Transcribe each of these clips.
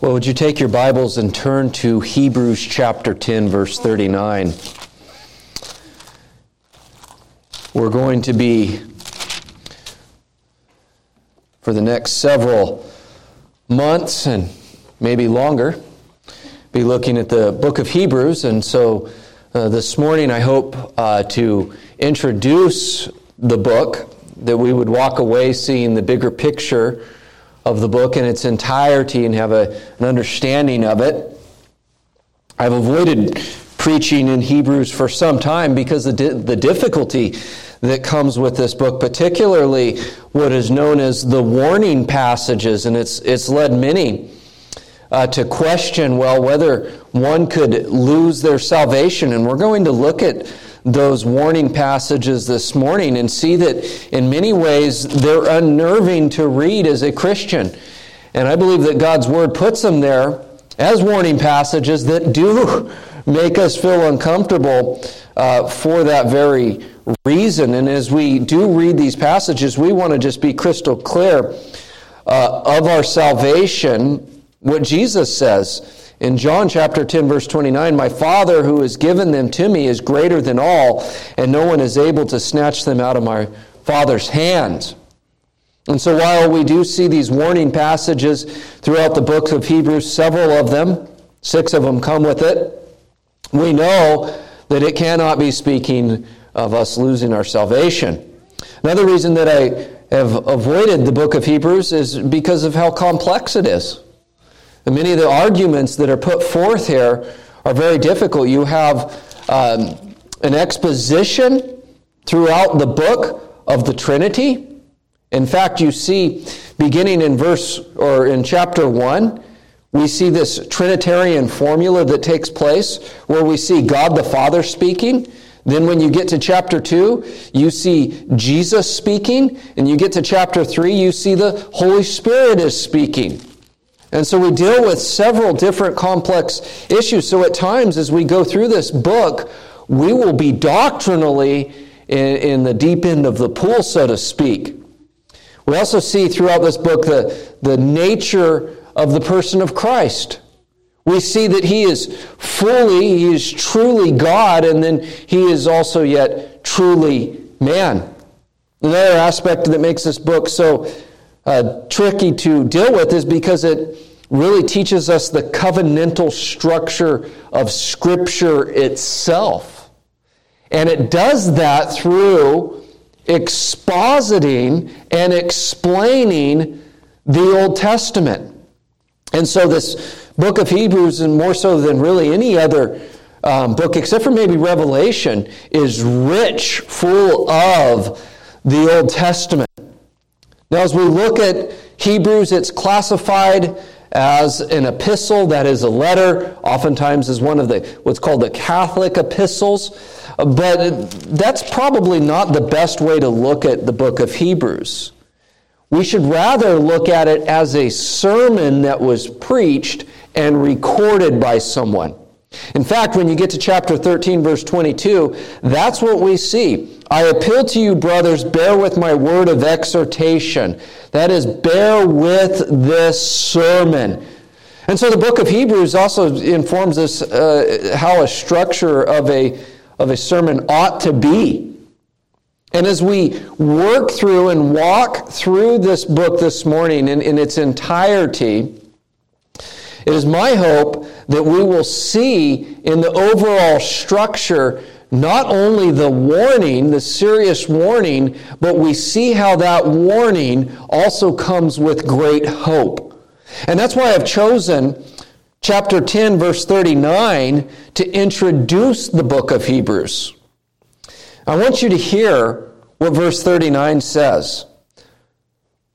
Well, would you take your Bibles and turn to Hebrews chapter 10, verse 39? We're going to be, for the next several months and maybe longer, be looking at the book of Hebrews. And so uh, this morning, I hope uh, to introduce the book, that we would walk away seeing the bigger picture of the book in its entirety and have a, an understanding of it. I've avoided preaching in Hebrews for some time because the, the difficulty that comes with this book, particularly what is known as the warning passages, and it's, it's led many uh, to question, well, whether one could lose their salvation. And we're going to look at those warning passages this morning and see that in many ways they're unnerving to read as a Christian. And I believe that God's Word puts them there as warning passages that do make us feel uncomfortable uh, for that very reason. And as we do read these passages, we want to just be crystal clear uh, of our salvation, what Jesus says. In John chapter 10, verse 29, my Father who has given them to me is greater than all, and no one is able to snatch them out of my Father's hand. And so while we do see these warning passages throughout the books of Hebrews, several of them, six of them come with it, we know that it cannot be speaking of us losing our salvation. Another reason that I have avoided the book of Hebrews is because of how complex it is. And many of the arguments that are put forth here are very difficult. You have um, an exposition throughout the book of the Trinity. In fact, you see, beginning in verse or in chapter 1, we see this Trinitarian formula that takes place where we see God the Father speaking. Then, when you get to chapter 2, you see Jesus speaking. And you get to chapter 3, you see the Holy Spirit is speaking. And so we deal with several different complex issues. So at times, as we go through this book, we will be doctrinally in, in, the deep end of the pool, so to speak. We also see throughout this book the, the nature of the person of Christ. We see that he is fully, he is truly God, and then he is also yet truly man. Another aspect that makes this book so uh, tricky to deal with is because it really teaches us the covenantal structure of Scripture itself. And it does that through expositing and explaining the Old Testament. And so, this book of Hebrews, and more so than really any other um, book, except for maybe Revelation, is rich, full of the Old Testament. Now, as we look at Hebrews, it's classified as an epistle, that is a letter, oftentimes as one of the what's called the Catholic epistles. But that's probably not the best way to look at the book of Hebrews. We should rather look at it as a sermon that was preached and recorded by someone. In fact, when you get to chapter 13, verse 22, that's what we see. I appeal to you, brothers, bear with my word of exhortation. That is, bear with this sermon. And so the book of Hebrews also informs us uh, how a structure of a, of a sermon ought to be. And as we work through and walk through this book this morning in, in its entirety, it is my hope that we will see in the overall structure not only the warning, the serious warning, but we see how that warning also comes with great hope. And that's why I've chosen chapter 10, verse 39, to introduce the book of Hebrews. I want you to hear what verse 39 says.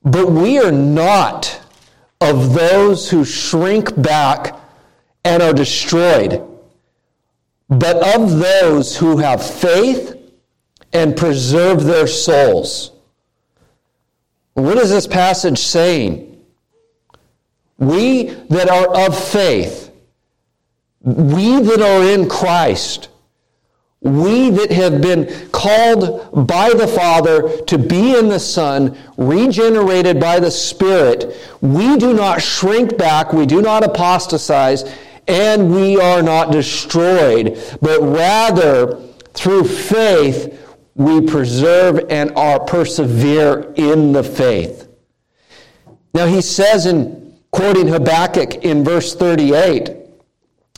But we are not of those who shrink back and are destroyed, but of those who have faith and preserve their souls. What is this passage saying? We that are of faith, we that are in Christ, we that have been called by the Father to be in the Son, regenerated by the Spirit, we do not shrink back, we do not apostatize, and we are not destroyed, but rather through faith we preserve and are persevere in the faith. Now he says in quoting Habakkuk in verse 38,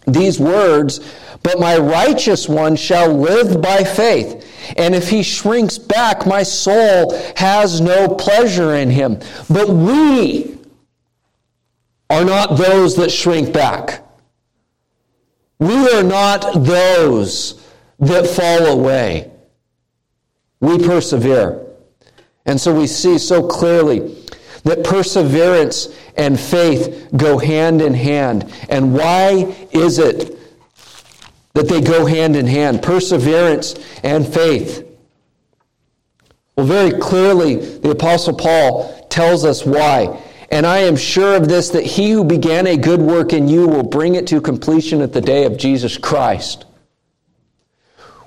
these words, but my righteous one shall live by faith. And if he shrinks back, my soul has no pleasure in him. But we are not those that shrink back. We are not those that fall away. We persevere. And so we see so clearly that perseverance and faith go hand in hand. And why is it that they go hand in hand? Perseverance and faith. Well, very clearly, the Apostle Paul tells us why. And I am sure of this that he who began a good work in you will bring it to completion at the day of Jesus Christ.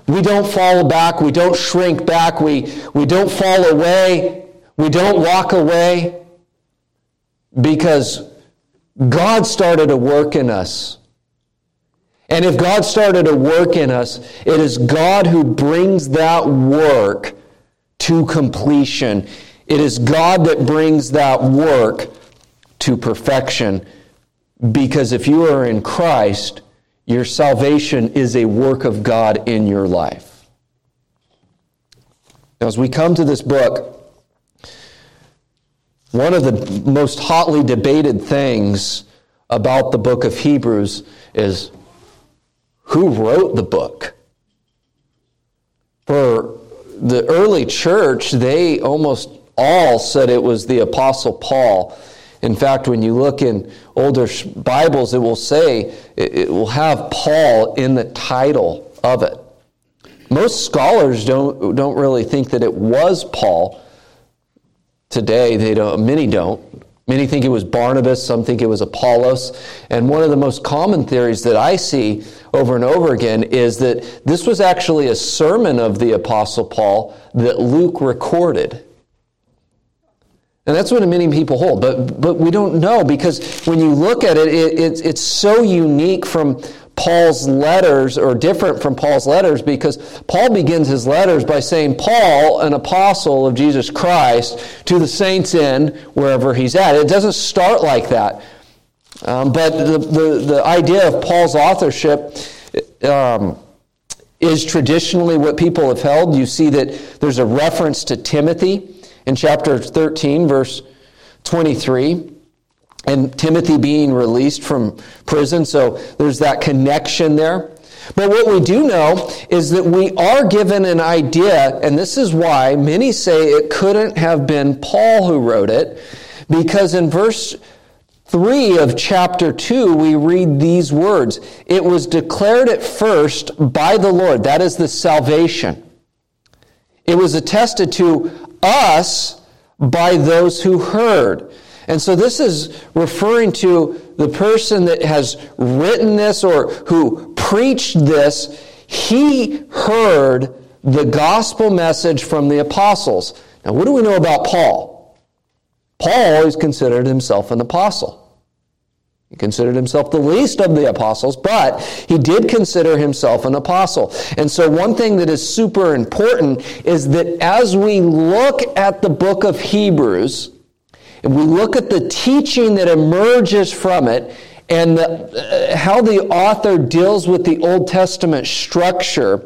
We don't fall back, we don't shrink back, we, we don't fall away, we don't walk away because God started a work in us. And if God started a work in us, it is God who brings that work to completion. It is God that brings that work to perfection. Because if you are in Christ, your salvation is a work of God in your life. Now, as we come to this book, one of the most hotly debated things about the book of Hebrews is who wrote the book? For the early church, they almost all said it was the Apostle Paul. In fact, when you look in older Bibles, it will say, it will have Paul in the title of it. Most scholars don't, don't really think that it was Paul Today, they don't, many don't. Many think it was Barnabas, some think it was Apollos. And one of the most common theories that I see over and over again is that this was actually a sermon of the Apostle Paul that Luke recorded. And that's what many people hold, but, but we don't know because when you look at it, it it's, it's so unique from Paul's letters or different from Paul's letters because Paul begins his letters by saying, Paul, an apostle of Jesus Christ, to the saints in wherever he's at. It doesn't start like that. Um, but the, the, the, idea of Paul's authorship um, is traditionally what people have held. You see that there's a reference to Timothy in chapter 13, verse 23 and Timothy being released from prison. So there's that connection there. But what we do know is that we are given an idea, and this is why many say it couldn't have been Paul who wrote it, because in verse 3 of chapter 2, we read these words It was declared at first by the Lord, that is the salvation. It was attested to us by those who heard. And so this is referring to the person that has written this or who preached this. He heard the gospel message from the apostles. Now, what do we know about Paul? Paul always considered himself an apostle. He considered himself the least of the apostles, but he did consider himself an apostle. And so, one thing that is super important is that as we look at the book of Hebrews, if we look at the teaching that emerges from it and the, uh, how the author deals with the Old Testament structure,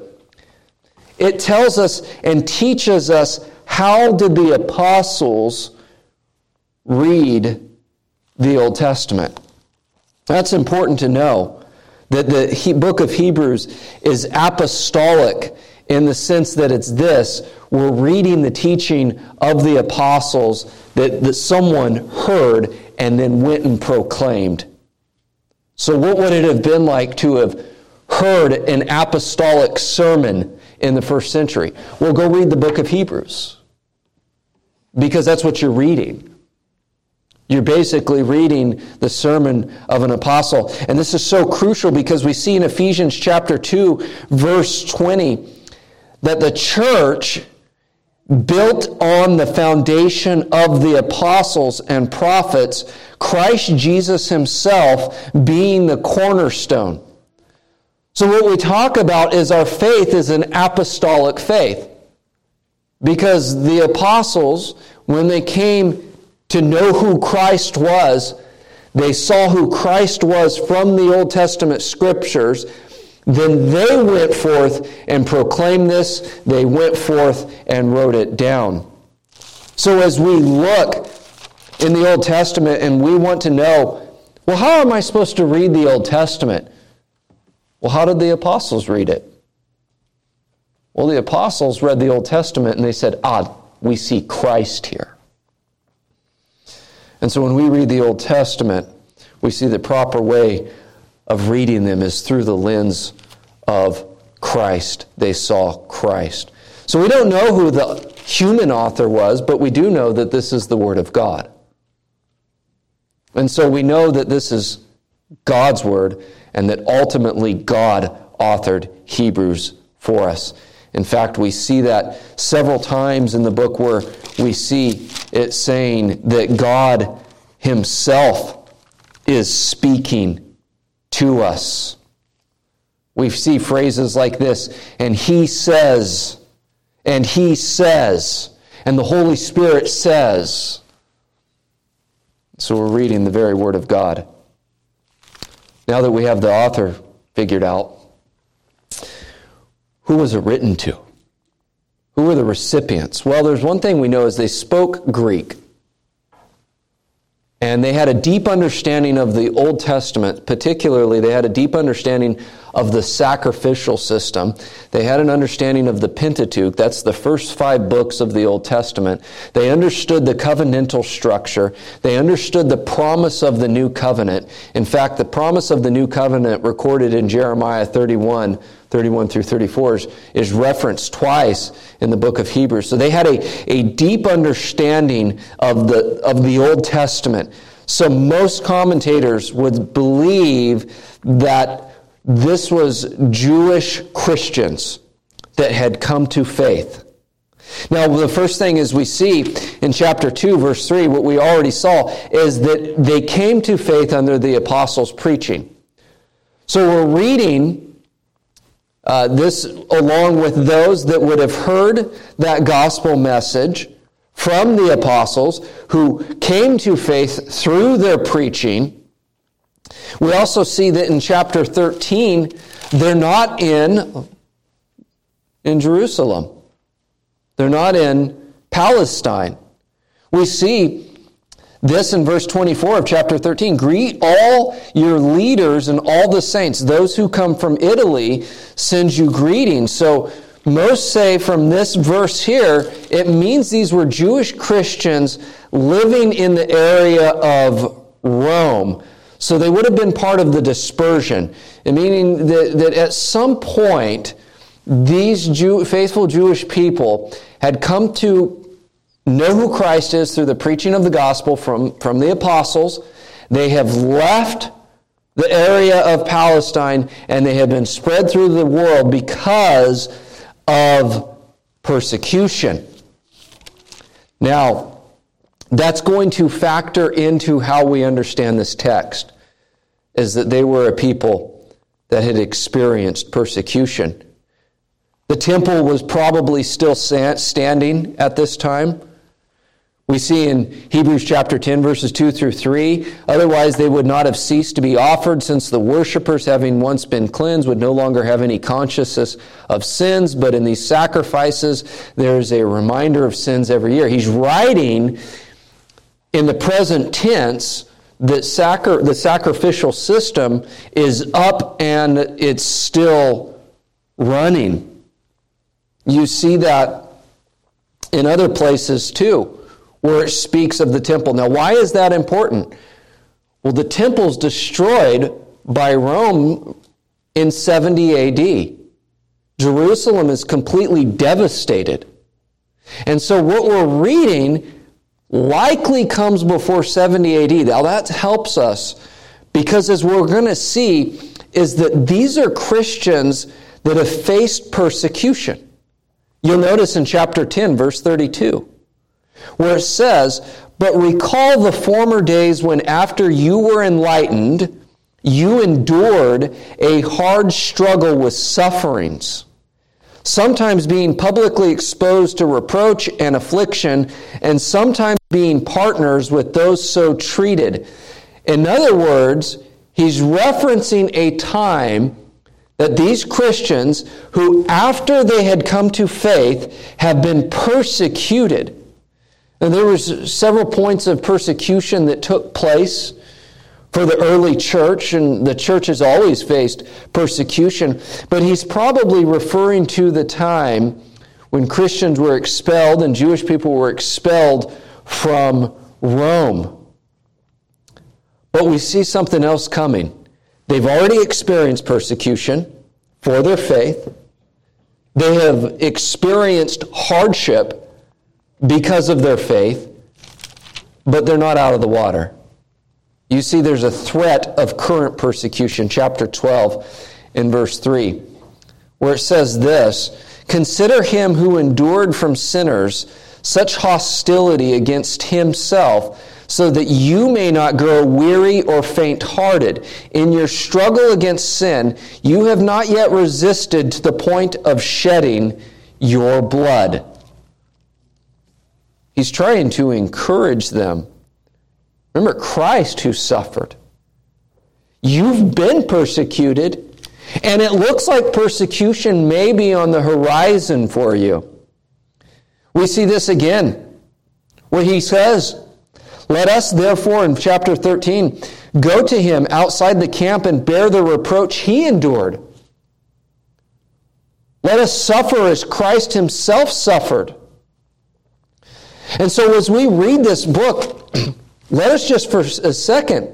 it tells us and teaches us how did the apostles read the Old Testament. That's important to know that the book of Hebrews is apostolic in the sense that it's this we're reading the teaching of the apostles that, that someone heard and then went and proclaimed. So, what would it have been like to have heard an apostolic sermon in the first century? Well, go read the book of Hebrews because that's what you're reading. You're basically reading the sermon of an apostle. And this is so crucial because we see in Ephesians chapter 2, verse 20, that the church built on the foundation of the apostles and prophets, Christ Jesus himself being the cornerstone. So, what we talk about is our faith is an apostolic faith. Because the apostles, when they came to know who Christ was, they saw who Christ was from the Old Testament scriptures. Then they went forth and proclaimed this. They went forth and wrote it down. So as we look in the Old Testament and we want to know, well, how am I supposed to read the Old Testament? Well, how did the apostles read it? Well, the apostles read the Old Testament and they said, ah, we see Christ here. And so when we read the Old Testament, we see the proper way of reading them is through the lens of Christ. They saw Christ. So we don't know who the human author was, but we do know that this is the Word of God. And so we know that this is God's Word, and that ultimately God authored Hebrews for us. In fact, we see that several times in the book where we see it saying that God Himself is speaking to us. We see phrases like this, and He says, and He says, and the Holy Spirit says. So we're reading the very Word of God. Now that we have the author figured out, who was it written to? Who were the recipients? Well, there's one thing we know is they spoke Greek. And they had a deep understanding of the Old Testament, particularly, they had a deep understanding of the sacrificial system. They had an understanding of the Pentateuch, that's the first five books of the Old Testament. They understood the covenantal structure. They understood the promise of the new covenant. In fact, the promise of the new covenant recorded in Jeremiah 31 31 through 34 is, is, referenced twice in the book of Hebrews. So they had a, a deep understanding of the, of the Old Testament. So most commentators would believe that this was Jewish Christians that had come to faith. Now, the first thing is we see in chapter 2, verse 3, what we already saw is that they came to faith under the apostles' preaching. So we're reading uh, this along with those that would have heard that gospel message from the apostles who came to faith through their preaching. We also see that in chapter 13, they're not in, in Jerusalem. They're not in Palestine. We see this in verse 24 of chapter 13. Greet all your leaders and all the saints. Those who come from Italy send you greetings. So most say from this verse here, it means these were Jewish Christians living in the area of Rome. So they would have been part of the dispersion, meaning that, that at some point, these Jew, faithful Jewish people had come to know who Christ is through the preaching of the gospel from, from the apostles. They have left the area of Palestine and they have been spread through the world because of persecution. Now, that's going to factor into how we understand this text is that they were a people that had experienced persecution. The temple was probably still standing at this time. We see in Hebrews chapter 10, verses 2 through 3, otherwise they would not have ceased to be offered, since the worshippers, having once been cleansed, would no longer have any consciousness of sins. But in these sacrifices, there is a reminder of sins every year. He's writing in the present tense that sacri- the sacrificial system is up and it's still running. You see that in other places too where it speaks of the temple. Now, why is that important? Well, the temple's destroyed by Rome in 70 AD. Jerusalem is completely devastated. And so, what we're reading likely comes before 70 AD. Now that helps us because as we're going to see is that these are Christians that have faced persecution. You'll notice in chapter 10 verse 32 where it says, "But recall the former days when after you were enlightened, you endured a hard struggle with sufferings." Sometimes being publicly exposed to reproach and affliction, and sometimes being partners with those so treated. In other words, he's referencing a time that these Christians, who after they had come to faith, have been persecuted. And there was several points of persecution that took place for the early church, and the church has always faced persecution, but he's probably referring to the time when Christians were expelled and Jewish people were expelled from Rome. But we see something else coming. They've already experienced persecution for their faith. They have experienced hardship because of their faith, but they're not out of the water you see there's a threat of current persecution, chapter 12, in verse 3, where it says this Consider him who endured from sinners such hostility against himself, so that you may not grow weary or faint hearted. In your struggle against sin, you have not yet resisted to the point of shedding your blood. He's trying to encourage them Remember Christ who suffered. You've been persecuted, and it looks like persecution may be on the horizon for you. We see this again, where he says, Let us therefore, in chapter 13, go to him outside the camp and bear the reproach he endured. Let us suffer as Christ himself suffered. And so, as we read this book, Let us just for a second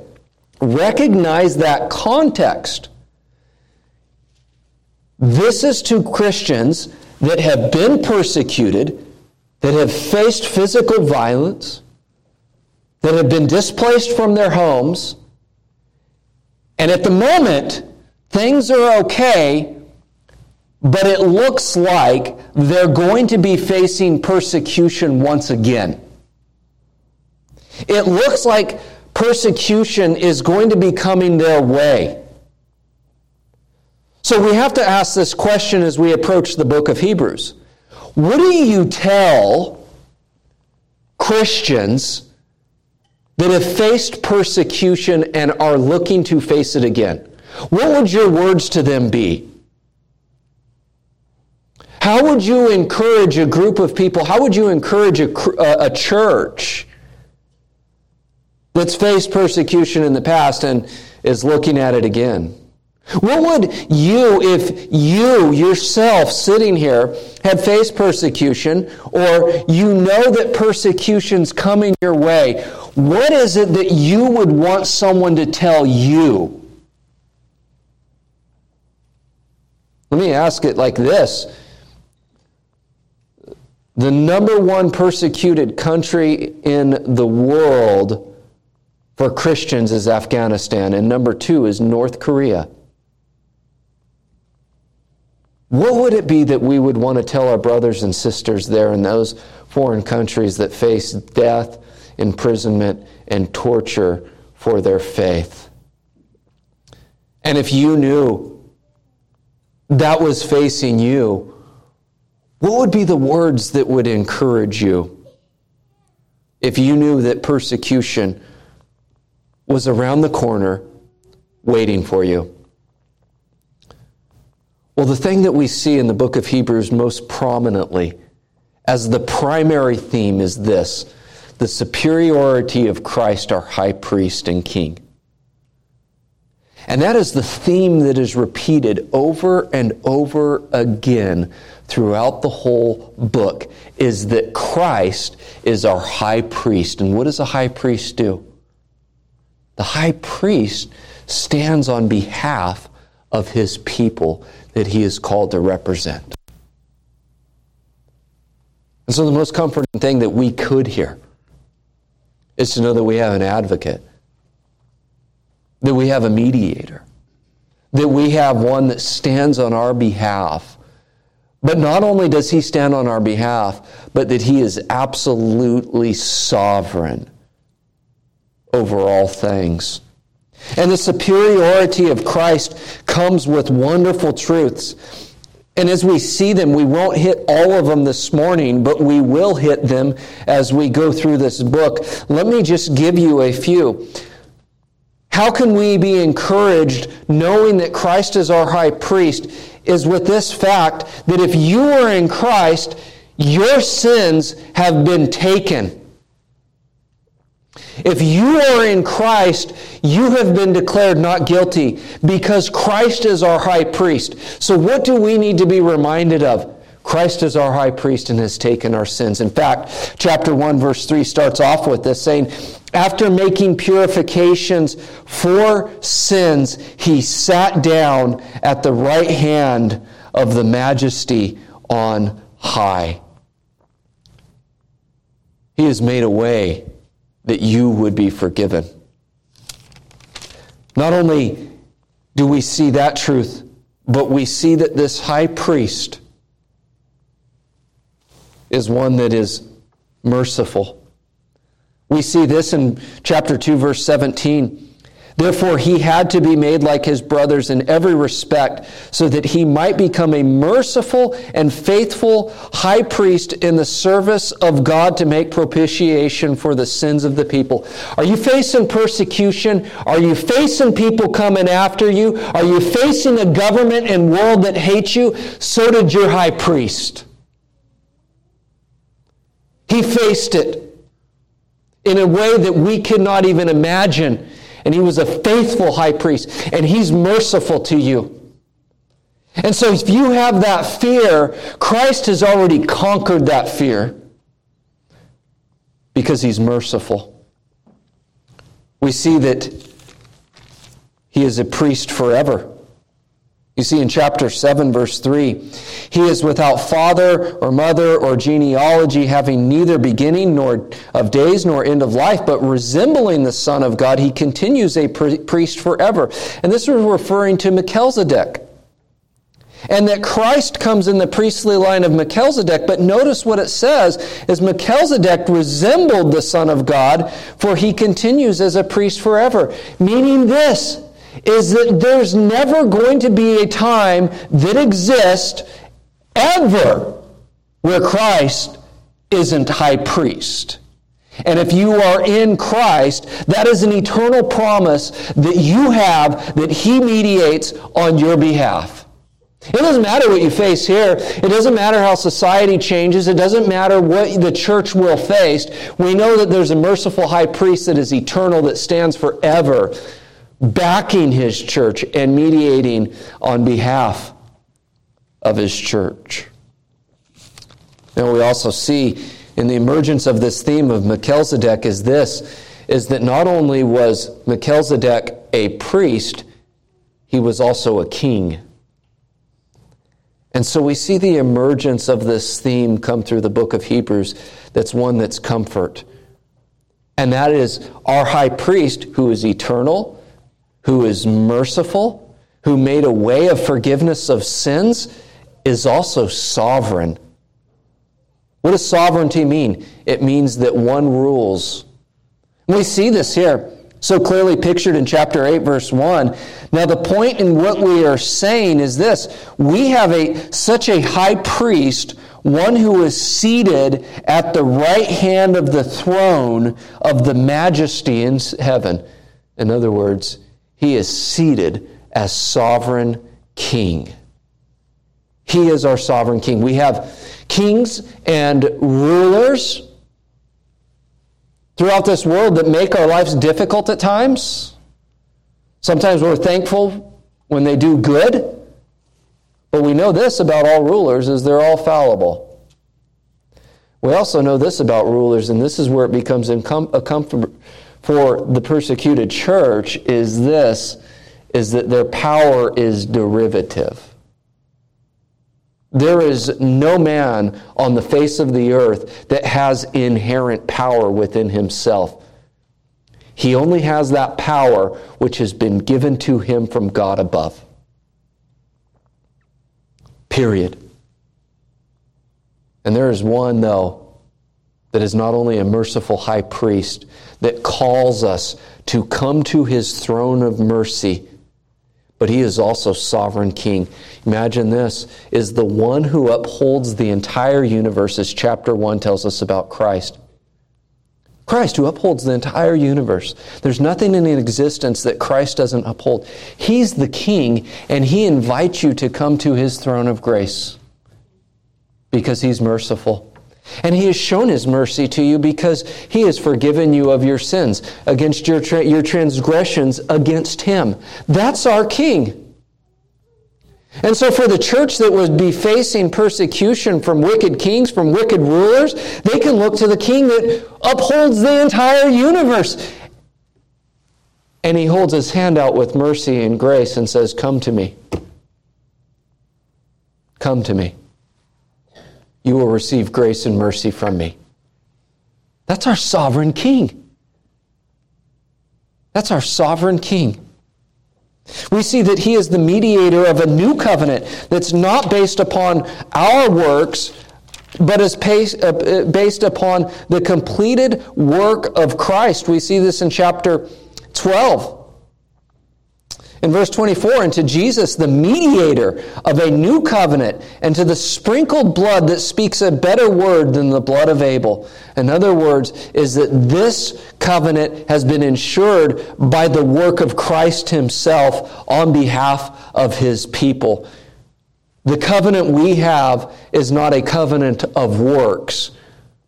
recognize that context. This is to Christians that have been persecuted, that have faced physical violence, that have been displaced from their homes, and at the moment, things are okay, but it looks like they're going to be facing persecution once again. It looks like persecution is going to be coming their way. So we have to ask this question as we approach the book of Hebrews. What do you tell Christians that have faced persecution and are looking to face it again? What would your words to them be? How would you encourage a group of people? How would you encourage a, uh, a church that's faced persecution in the past and is looking at it again. What would you, if you yourself sitting here had faced persecution, or you know that persecution's coming your way, what is it that you would want someone to tell you? Let me ask it like this The number one persecuted country in the world for Christians is Afghanistan, and number two is North Korea. What would it be that we would want to tell our brothers and sisters there in those foreign countries that face death, imprisonment, and torture for their faith? And if you knew that was facing you, what would be the words that would encourage you? If you knew that persecution was around the corner waiting for you. Well, the thing that we see in the book of Hebrews most prominently as the primary theme is this the superiority of Christ, our high priest and king. And that is the theme that is repeated over and over again throughout the whole book is that Christ is our high priest. And what does a high priest do? The high priest stands on behalf of his people that he is called to represent. And so, the most comforting thing that we could hear is to know that we have an advocate, that we have a mediator, that we have one that stands on our behalf. But not only does he stand on our behalf, but that he is absolutely sovereign over all things. And the superiority of Christ comes with wonderful truths. And as we see them, we won't hit all of them this morning, but we will hit them as we go through this book. Let me just give you a few. How can we be encouraged knowing that Christ is our high priest? Is with this fact that if you are in Christ, your sins have been taken. If you are in Christ, you have been declared not guilty because Christ is our high priest. So, what do we need to be reminded of? Christ is our high priest and has taken our sins. In fact, chapter 1, verse 3 starts off with this saying, After making purifications for sins, he sat down at the right hand of the majesty on high. He has made a way that you would be forgiven. Not only do we see that truth, but we see that this high priest is one that is merciful. We see this in chapter 2, verse 17. Therefore, he had to be made like his brothers in every respect, so that he might become a merciful and faithful high priest in the service of God to make propitiation for the sins of the people. Are you facing persecution? Are you facing people coming after you? Are you facing a government and world that hates you? So did your high priest. He faced it in a way that we cannot even imagine. And he was a faithful high priest, and he's merciful to you. And so, if you have that fear, Christ has already conquered that fear because he's merciful. We see that he is a priest forever. You see in chapter 7, verse 3, he is without father or mother or genealogy, having neither beginning nor of days nor end of life, but resembling the Son of God, he continues a priest forever. And this is referring to Melchizedek. And that Christ comes in the priestly line of Melchizedek, but notice what it says is Melchizedek resembled the Son of God, for he continues as a priest forever. Meaning this, is that there's never going to be a time that exists ever where Christ isn't high priest. And if you are in Christ, that is an eternal promise that you have that He mediates on your behalf. It doesn't matter what you face here. It doesn't matter how society changes. It doesn't matter what the church will face. We know that there's a merciful high priest that is eternal, that stands forever backing his church and mediating on behalf of his church. And we also see in the emergence of this theme of Melchizedek is this is that not only was Melchizedek a priest, he was also a king. And so we see the emergence of this theme come through the book of Hebrews that's one that's comfort. And that is our high priest who is eternal, who is merciful, who made a way of forgiveness of sins, is also sovereign. What does sovereignty mean? It means that one rules. We see this here so clearly pictured in chapter 8 verse 1 now the point in what we are saying is this we have a such a high priest one who is seated at the right hand of the throne of the majesty in heaven in other words he is seated as sovereign king. He is our sovereign king. We have kings and rulers throughout this world that make our lives difficult at times. Sometimes we're thankful when they do good, but we know this about all rulers is they're all fallible. We also know this about rulers, and this is where it becomes a comfort for the persecuted church is this is that their power is derivative. There is no man on the face of the earth that has inherent power within himself. He only has that power which has been given to him from God above. Period. And there is one, though, that is not only a merciful high priest, that calls us to come to his throne of mercy, but he is also sovereign king. Imagine this is the one who upholds the entire universe, as chapter 1 tells us about Christ. Christ, who upholds the entire universe. There's nothing in existence that Christ doesn't uphold. He's the king, and he invites you to come to his throne of grace because he's merciful. And he has shown his mercy to you because he has forgiven you of your sins, against your, tra- your transgressions against him. That's our king. And so, for the church that would be facing persecution from wicked kings, from wicked rulers, they can look to the king that upholds the entire universe. And he holds his hand out with mercy and grace and says, Come to me. Come to me you will receive grace and mercy from me. That's our sovereign king. That's our sovereign king. We see that he is the mediator of a new covenant that's not based upon our works, but is uh, based upon the completed work of Christ. We see this in chapter 12. In verse 24, and to Jesus, the mediator of a new covenant, and to the sprinkled blood that speaks a better word than the blood of Abel. In other words, is that this covenant has been ensured by the work of Christ himself on behalf of his people. The covenant we have is not a covenant of works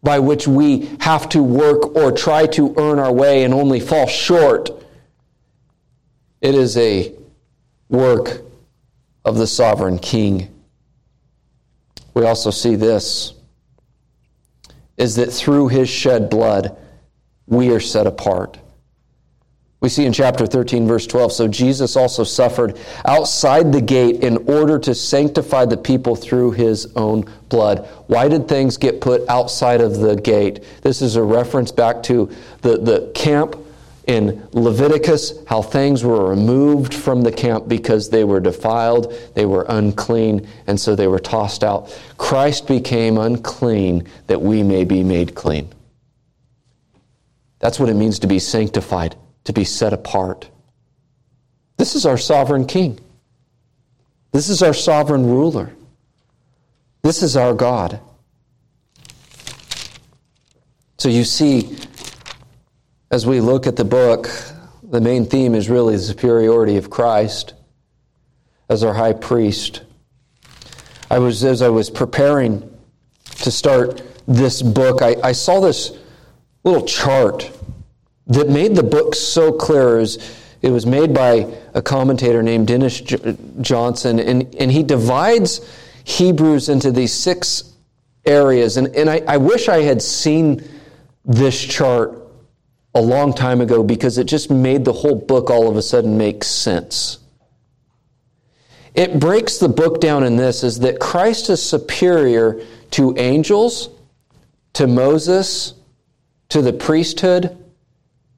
by which we have to work or try to earn our way and only fall short it is a work of the sovereign king. We also see this is that through his shed blood, we are set apart. We see in chapter 13, verse 12 so Jesus also suffered outside the gate in order to sanctify the people through his own blood. Why did things get put outside of the gate? This is a reference back to the, the camp in Leviticus how things were removed from the camp because they were defiled, they were unclean, and so they were tossed out. Christ became unclean that we may be made clean. That's what it means to be sanctified, to be set apart. This is our sovereign king. This is our sovereign ruler. This is our God. So you see, as we look at the book, the main theme is really the superiority of Christ as our high priest. I was, as I was preparing to start this book, I, I saw this little chart that made the book so clear. Was, it was made by a commentator named Dennis J- Johnson, and, and he divides Hebrews into these six areas. And, and I, I wish I had seen this chart a long time ago because it just made the whole book all of a sudden make sense. It breaks the book down in this is that Christ is superior to angels, to Moses, to the priesthood,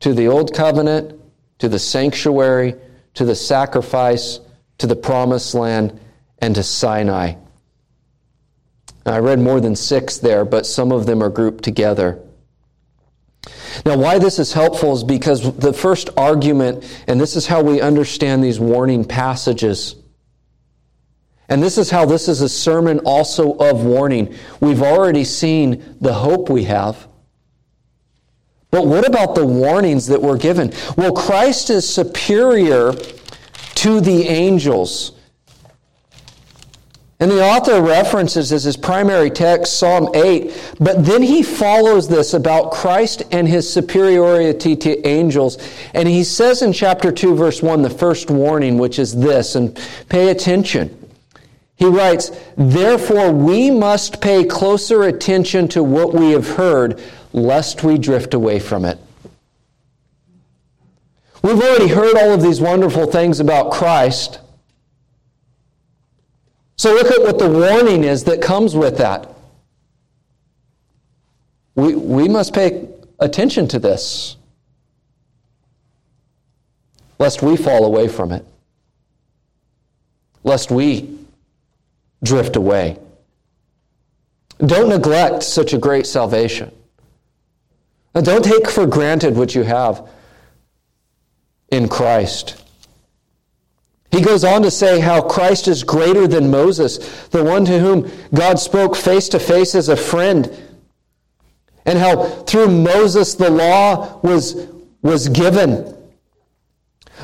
to the old covenant, to the sanctuary, to the sacrifice, to the promised land, and to Sinai. I read more than six there, but some of them are grouped together. Now, why this is helpful is because the first argument, and this is how we understand these warning passages. And this is how this is a sermon also of warning. We've already seen the hope we have. But what about the warnings that we're given? Well, Christ is superior to the angels. And the author references as his primary text Psalm 8, but then he follows this about Christ and his superiority to angels. And he says in chapter 2, verse 1, the first warning, which is this, and pay attention. He writes, Therefore we must pay closer attention to what we have heard, lest we drift away from it. We've already heard all of these wonderful things about Christ. So look at what the warning is that comes with that. We, we must pay attention to this. lest we fall away from it, lest we drift away. Don't neglect such a great salvation. And don't take for granted what you have in Christ. He goes on to say how Christ is greater than Moses, the one to whom God spoke face to face as a friend, and how through Moses the law was, was given.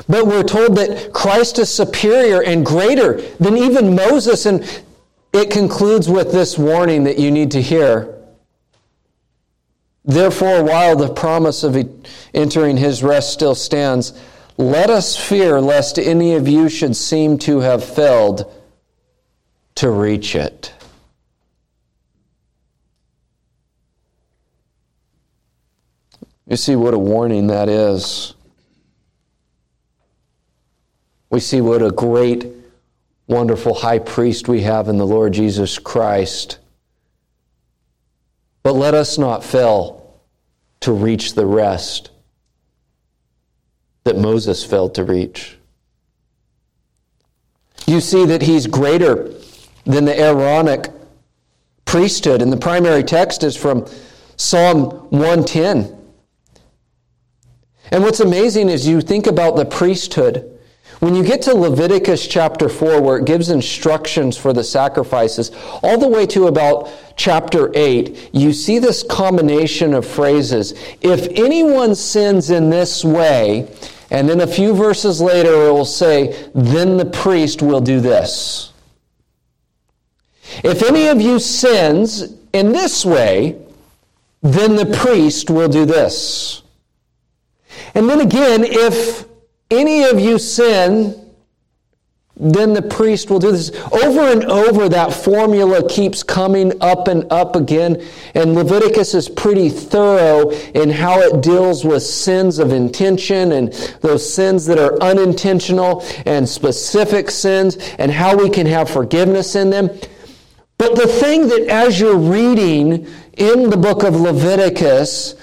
But we're told that Christ is superior and greater than even Moses, and it concludes with this warning that you need to hear. Therefore, while the promise of entering his rest still stands, let us fear lest any of you should seem to have failed to reach it. You see what a warning that is. We see what a great, wonderful high priest we have in the Lord Jesus Christ. But let us not fail to reach the rest that Moses failed to reach. You see that he's greater than the Aaronic priesthood, and the primary text is from Psalm 110. And what's amazing is you think about the priesthood. When you get to Leviticus chapter 4, where it gives instructions for the sacrifices, all the way to about chapter 8, you see this combination of phrases. If anyone sins in this way, and then a few verses later it will say, then the priest will do this. If any of you sins in this way, then the priest will do this. And then again, if any of you sin, then the priest will do this. Over and over, that formula keeps coming up and up again. And Leviticus is pretty thorough in how it deals with sins of intention and those sins that are unintentional and specific sins and how we can have forgiveness in them. But the thing that as you're reading in the book of Leviticus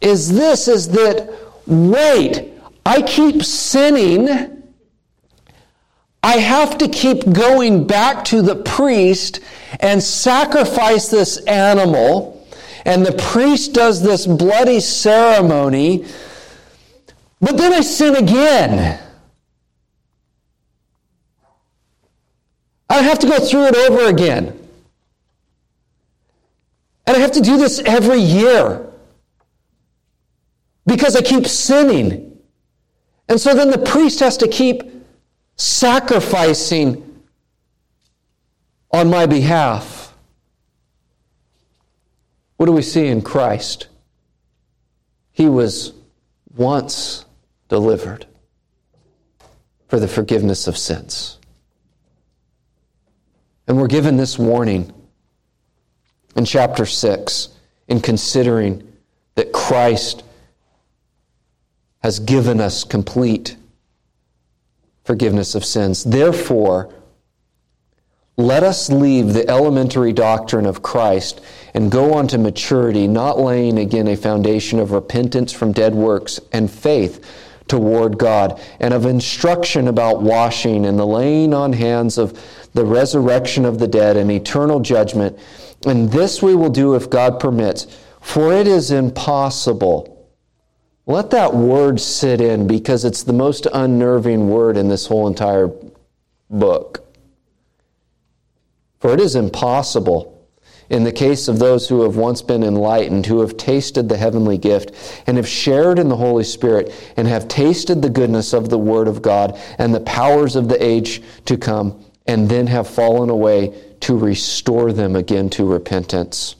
is this is that wait, I keep sinning. I have to keep going back to the priest and sacrifice this animal. And the priest does this bloody ceremony. But then I sin again. I have to go through it over again. And I have to do this every year because I keep sinning. And so then the priest has to keep sacrificing on my behalf. What do we see in Christ? He was once delivered for the forgiveness of sins. And we're given this warning in chapter 6 in considering that Christ has given us complete forgiveness of sins. Therefore, let us leave the elementary doctrine of Christ and go on to maturity, not laying again a foundation of repentance from dead works and faith toward God, and of instruction about washing and the laying on hands of the resurrection of the dead and eternal judgment. And this we will do if God permits, for it is impossible let that word sit in because it's the most unnerving word in this whole entire book. For it is impossible, in the case of those who have once been enlightened, who have tasted the heavenly gift, and have shared in the Holy Spirit, and have tasted the goodness of the Word of God and the powers of the age to come, and then have fallen away to restore them again to repentance.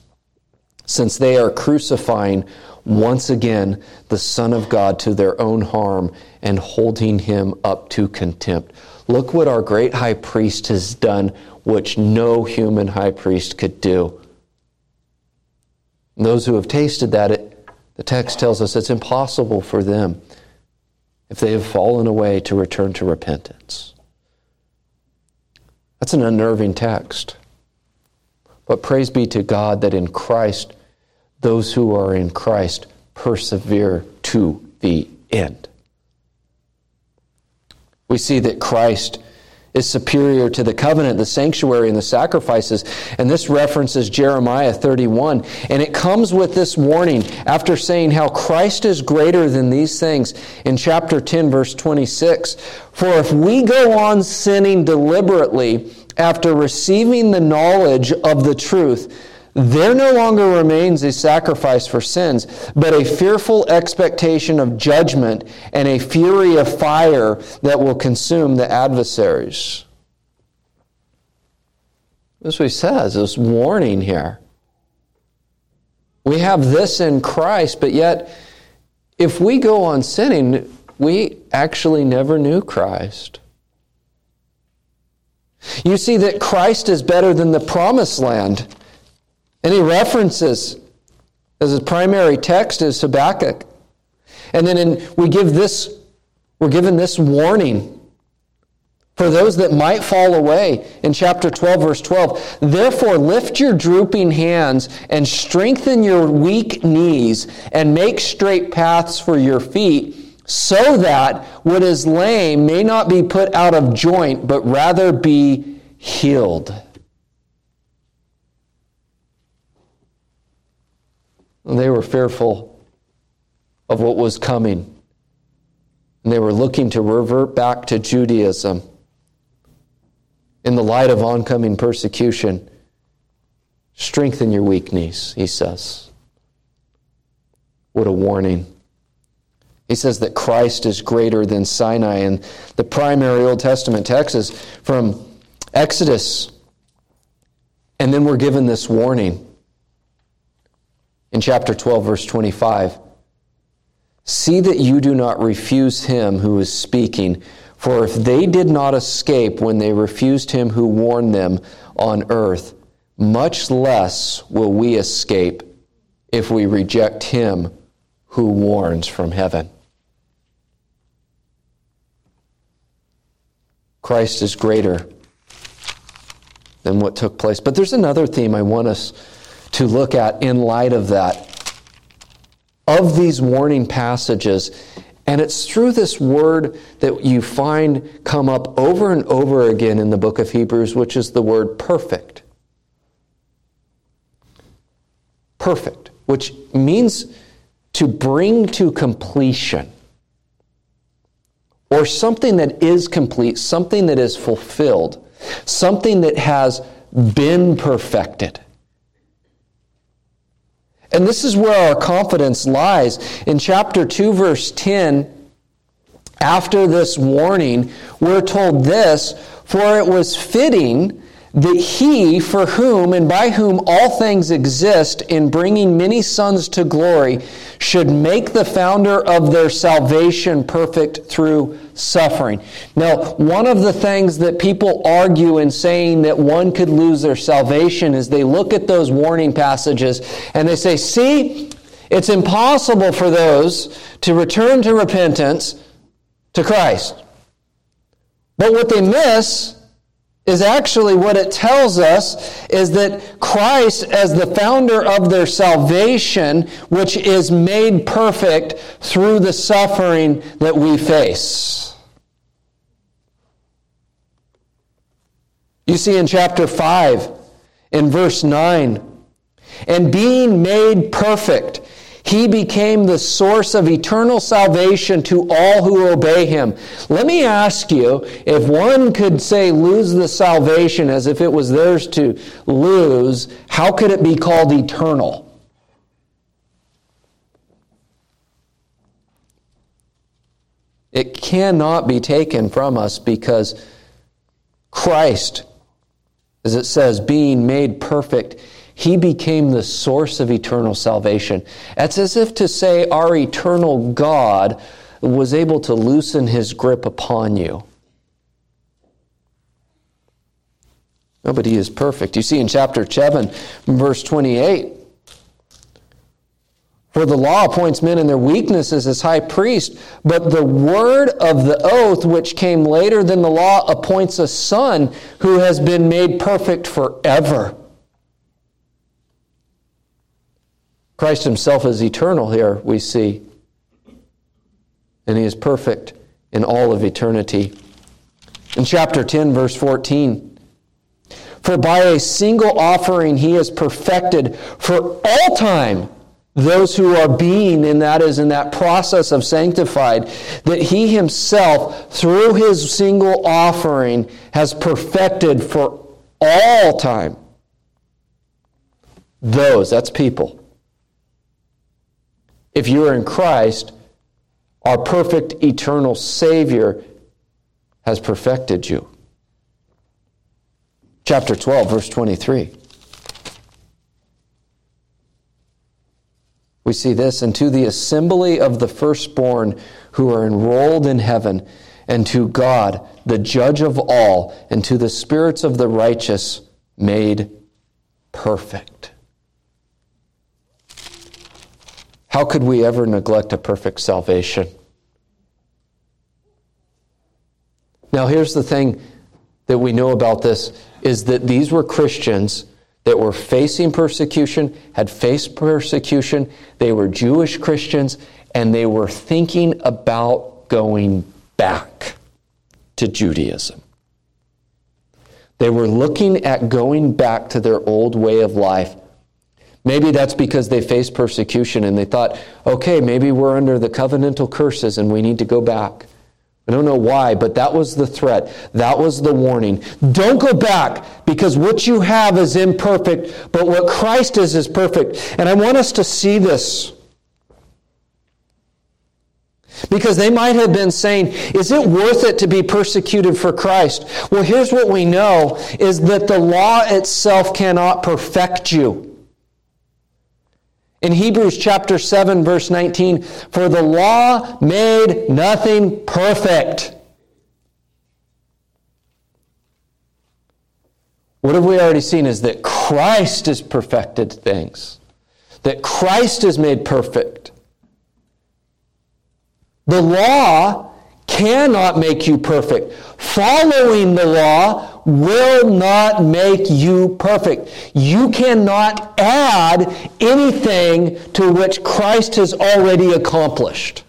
Since they are crucifying once again the Son of God to their own harm and holding him up to contempt. Look what our great high priest has done, which no human high priest could do. And those who have tasted that, it, the text tells us it's impossible for them, if they have fallen away, to return to repentance. That's an unnerving text. But praise be to God that in Christ, those who are in Christ persevere to the end. We see that Christ is superior to the covenant, the sanctuary, and the sacrifices. And this references Jeremiah 31. And it comes with this warning after saying how Christ is greater than these things in chapter 10, verse 26. For if we go on sinning deliberately after receiving the knowledge of the truth, there no longer remains a sacrifice for sins, but a fearful expectation of judgment and a fury of fire that will consume the adversaries. That's what he says, this warning here. We have this in Christ, but yet, if we go on sinning, we actually never knew Christ. You see that Christ is better than the promised land. He references as his primary text is Habakkuk. And then in, we give this, we're given this warning for those that might fall away in chapter 12, verse 12. Therefore, lift your drooping hands and strengthen your weak knees and make straight paths for your feet, so that what is lame may not be put out of joint, but rather be healed. They were fearful of what was coming. And they were looking to revert back to Judaism in the light of oncoming persecution. Strengthen your weak knees, he says. What a warning. He says that Christ is greater than Sinai. And the primary Old Testament text is from Exodus. And then we're given this warning in chapter 12, verse 25. See that you do not refuse him who is speaking, for if they did not escape when they refused him who warned them on earth, much less will we escape if we reject him who warns from heaven. Christ is greater than what took place. But there's another theme I want us to look at in light of that, of these warning passages. And it's through this word that you find come up over and over again in the book of Hebrews, which is the word perfect. Perfect, which means to bring to completion. Or something that is complete, something that is fulfilled, something that has been perfected. And this is where our confidence lies. In chapter 2, verse 10, after this warning, we're told this For it was fitting that he, for whom and by whom all things exist, in bringing many sons to glory, should make the founder of their salvation perfect through suffering. Now, one of the things that people argue in saying that one could lose their salvation is they look at those warning passages and they say, see, it's impossible for those to return to repentance to Christ. But what they miss is actually what it tells us is that Christ, as the founder of their salvation, which is made perfect through the suffering that we face. You see in chapter 5, in verse 9, and being made perfect, he became the source of eternal salvation to all who obey him. Let me ask you if one could say lose the salvation as if it was theirs to lose, how could it be called eternal? It cannot be taken from us because Christ, as it says, being made perfect, he became the source of eternal salvation. It's as if to say our eternal God was able to loosen his grip upon you. No, but he is perfect. You see in chapter 7, verse 28, for the law appoints men in their weaknesses as high priest, but the word of the oath, which came later than the law, appoints a son who has been made perfect forever. Christ himself is eternal here, we see. And he is perfect in all of eternity. In chapter 10, verse 14, for by a single offering he has perfected for all time those who are being, and that is in that process of sanctified, that he himself, through his single offering, has perfected for all time. Those, that's people. If you are in Christ, our perfect eternal Savior has perfected you. Chapter 12, verse 23. We see this, and to the assembly of the firstborn who are enrolled in heaven, and to God, the judge of all, and to the spirits of the righteous made perfect. How could we ever neglect a perfect salvation? Now, here's the thing that we know about this is that these were Christians that were facing persecution, had faced persecution. They were Jewish Christians, and they were thinking about going back to Judaism. They were looking at going back to their old way of life. Maybe that's because they faced persecution and they thought, okay, maybe we're under the covenantal curses and we need to go back. I don't know why, but that was the threat. That was the warning. Don't go back because what you have is imperfect, but what Christ is is perfect. And I want us to see this. Because they might have been saying, is it worth it to be persecuted for Christ? Well, here's what we know is that the law itself cannot perfect you. In Hebrews chapter 7, verse 19, for the law made nothing perfect. What have we already seen is that Christ has perfected things, that Christ is made perfect. The law cannot make you perfect. Following the law will not make you perfect. You cannot add anything to which Christ has already accomplished.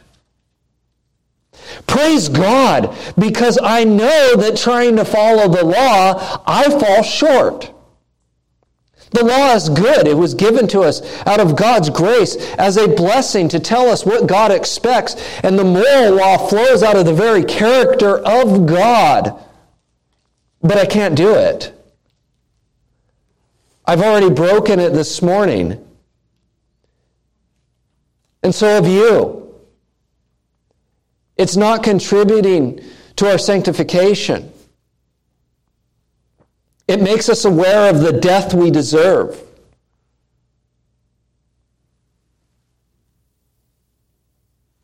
Praise God, because I know that trying to follow the law, I fall short. The law is good. It was given to us out of God's grace as a blessing to tell us what God expects. And the moral law flows out of the very character of God. But I can't do it. I've already broken it this morning. And so have you. It's not contributing to our sanctification. It makes us aware of the death we deserve.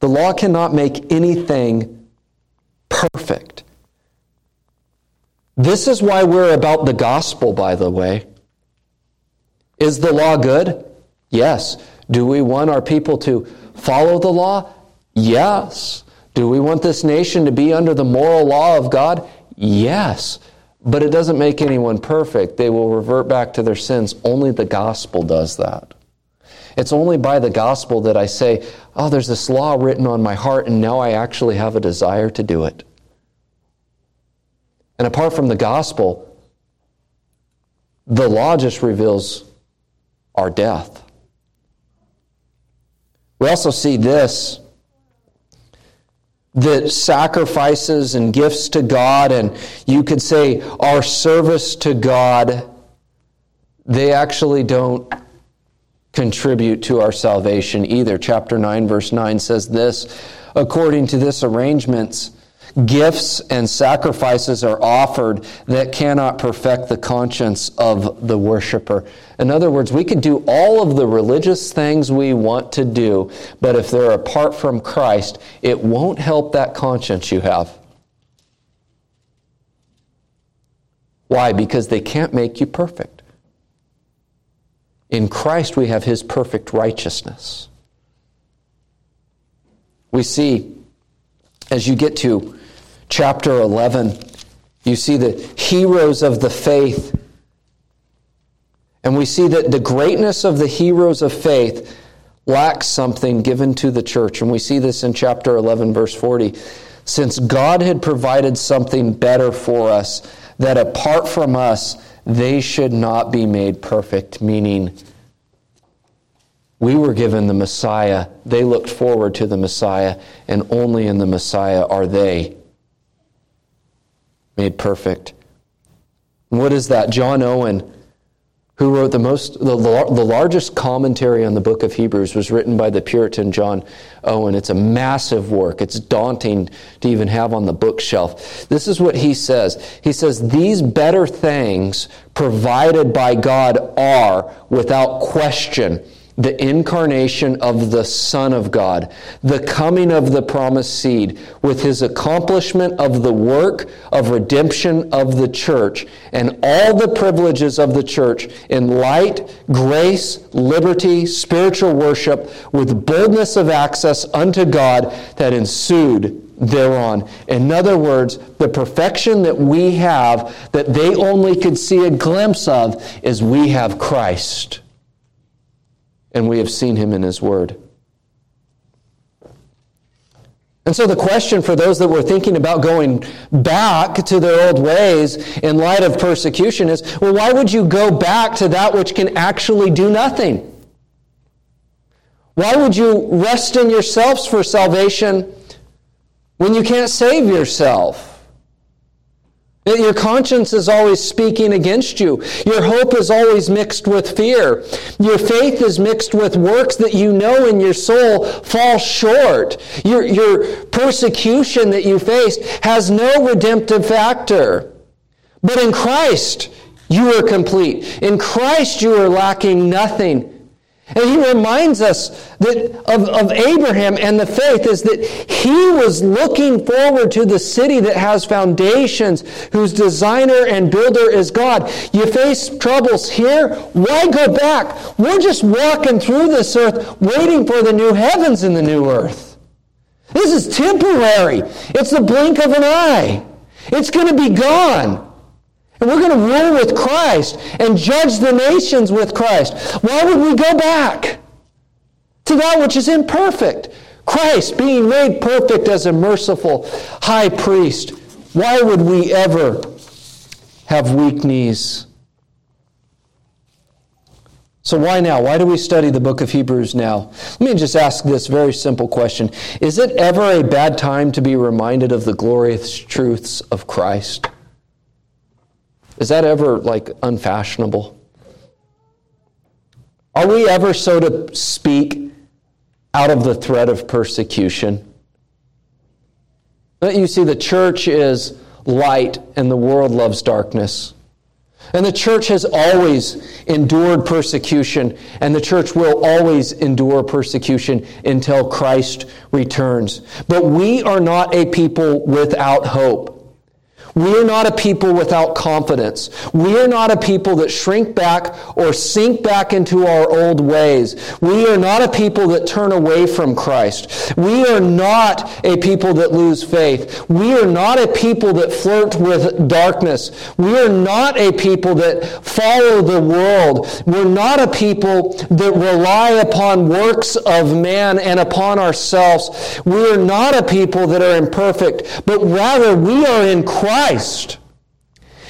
The law cannot make anything perfect. This is why we're about the gospel, by the way. Is the law good? Yes. Do we want our people to follow the law? Yes. Do we want this nation to be under the moral law of God? Yes. But it doesn't make anyone perfect. They will revert back to their sins. Only the gospel does that. It's only by the gospel that I say, oh, there's this law written on my heart, and now I actually have a desire to do it. And apart from the gospel, the law just reveals our death. We also see this that sacrifices and gifts to God, and you could say our service to God, they actually don't contribute to our salvation either. Chapter 9, verse 9 says this according to this arrangements, Gifts and sacrifices are offered that cannot perfect the conscience of the worshiper. In other words, we could do all of the religious things we want to do, but if they're apart from Christ, it won't help that conscience you have. Why? Because they can't make you perfect. In Christ, we have His perfect righteousness. We see, as you get to chapter 11, you see the heroes of the faith. And we see that the greatness of the heroes of faith lacks something given to the church. And we see this in chapter 11, verse 40. since God had provided something better for us, that apart from us, they should not be made perfect, meaning we were given the Messiah. They looked forward to the Messiah, and only in the Messiah are they made perfect. what is that? John Owen who wrote the most the, the largest commentary on the book of Hebrews was written by the Puritan John Owen. It's a massive work. It's daunting to even have on the bookshelf. This is what he says. He says these better things provided by God are without question the incarnation of the Son of God, the coming of the promised seed, with his accomplishment of the work of redemption of the church, and all the privileges of the church in light, grace, liberty, spiritual worship, with boldness of access unto God that ensued thereon. In other words, the perfection that we have, that they only could see a glimpse of, is we have Christ and we have seen him in his word. And so, the question for those that were thinking about going back to their old ways in light of persecution is well, why would you go back to that which can actually do nothing? Why would you rest in yourselves for salvation when you can't save yourself? Your conscience is always speaking against you. Your hope is always mixed with fear. Your faith is mixed with works that you know in your soul fall short. Your, your persecution that you faced has no redemptive factor. But in Christ, you are complete. In Christ, you are lacking nothing. And he reminds us that of, of Abraham and the faith is that he was looking forward to the city that has foundations, whose designer and builder is God. You face troubles here, why go back? We're just walking through this earth waiting for the new heavens and the new earth. This is temporary. It's the blink of an eye. It's going to be gone. We're going to rule with Christ and judge the nations with Christ. Why would we go back to that which is imperfect? Christ being made perfect as a merciful high priest. Why would we ever have weak knees? So, why now? Why do we study the book of Hebrews now? Let me just ask this very simple question Is it ever a bad time to be reminded of the glorious truths of Christ? Is that ever like unfashionable? Are we ever, so to speak, out of the threat of persecution? You see, the church is light and the world loves darkness. And the church has always endured persecution, and the church will always endure persecution until Christ returns. But we are not a people without hope. We are not a people without confidence. We are not a people that shrink back or sink back into our old ways. We are not a people that turn away from Christ. We are not a people that lose faith. We are not a people that flirt with darkness. We are not a people that follow the world. We're not a people that rely upon works of man and upon ourselves. We are not a people that are imperfect, but rather we are in Christ. Christ.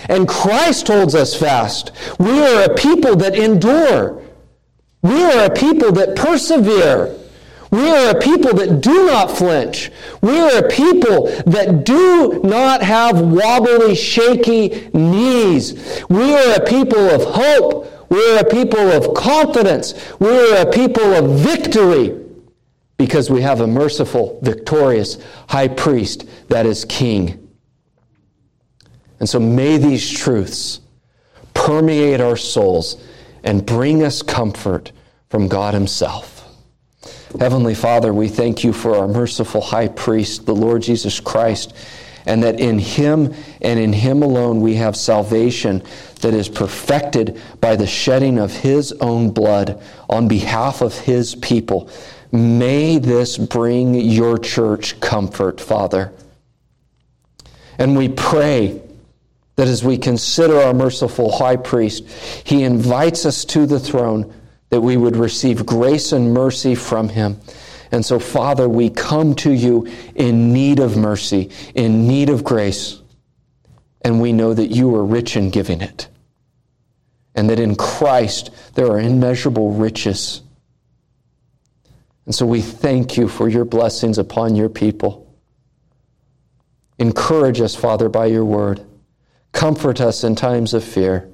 And Christ holds us fast. We are a people that endure. We are a people that persevere. We are a people that do not flinch. We are a people that do not have wobbly, shaky knees. We are a people of hope. We are a people of confidence. We are a people of victory because we have a merciful, victorious high priest that is king. And so may these truths permeate our souls and bring us comfort from God Himself. Heavenly Father, we thank you for our merciful high priest, the Lord Jesus Christ, and that in Him and in Him alone we have salvation that is perfected by the shedding of His own blood on behalf of His people. May this bring your church comfort, Father. And we pray that as we consider our merciful high priest, he invites us to the throne that we would receive grace and mercy from him. And so, Father, we come to you in need of mercy, in need of grace, and we know that you are rich in giving it, and that in Christ there are immeasurable riches. And so we thank you for your blessings upon your people. Encourage us, Father, by your word. Comfort us in times of fear.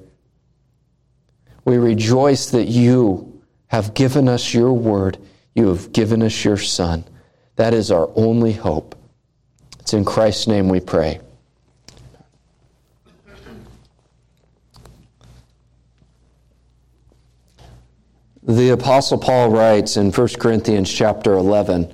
We rejoice that you have given us your word. You have given us your Son. That is our only hope. It's in Christ's name we pray. The apostle Paul writes in 1 Corinthians chapter 11,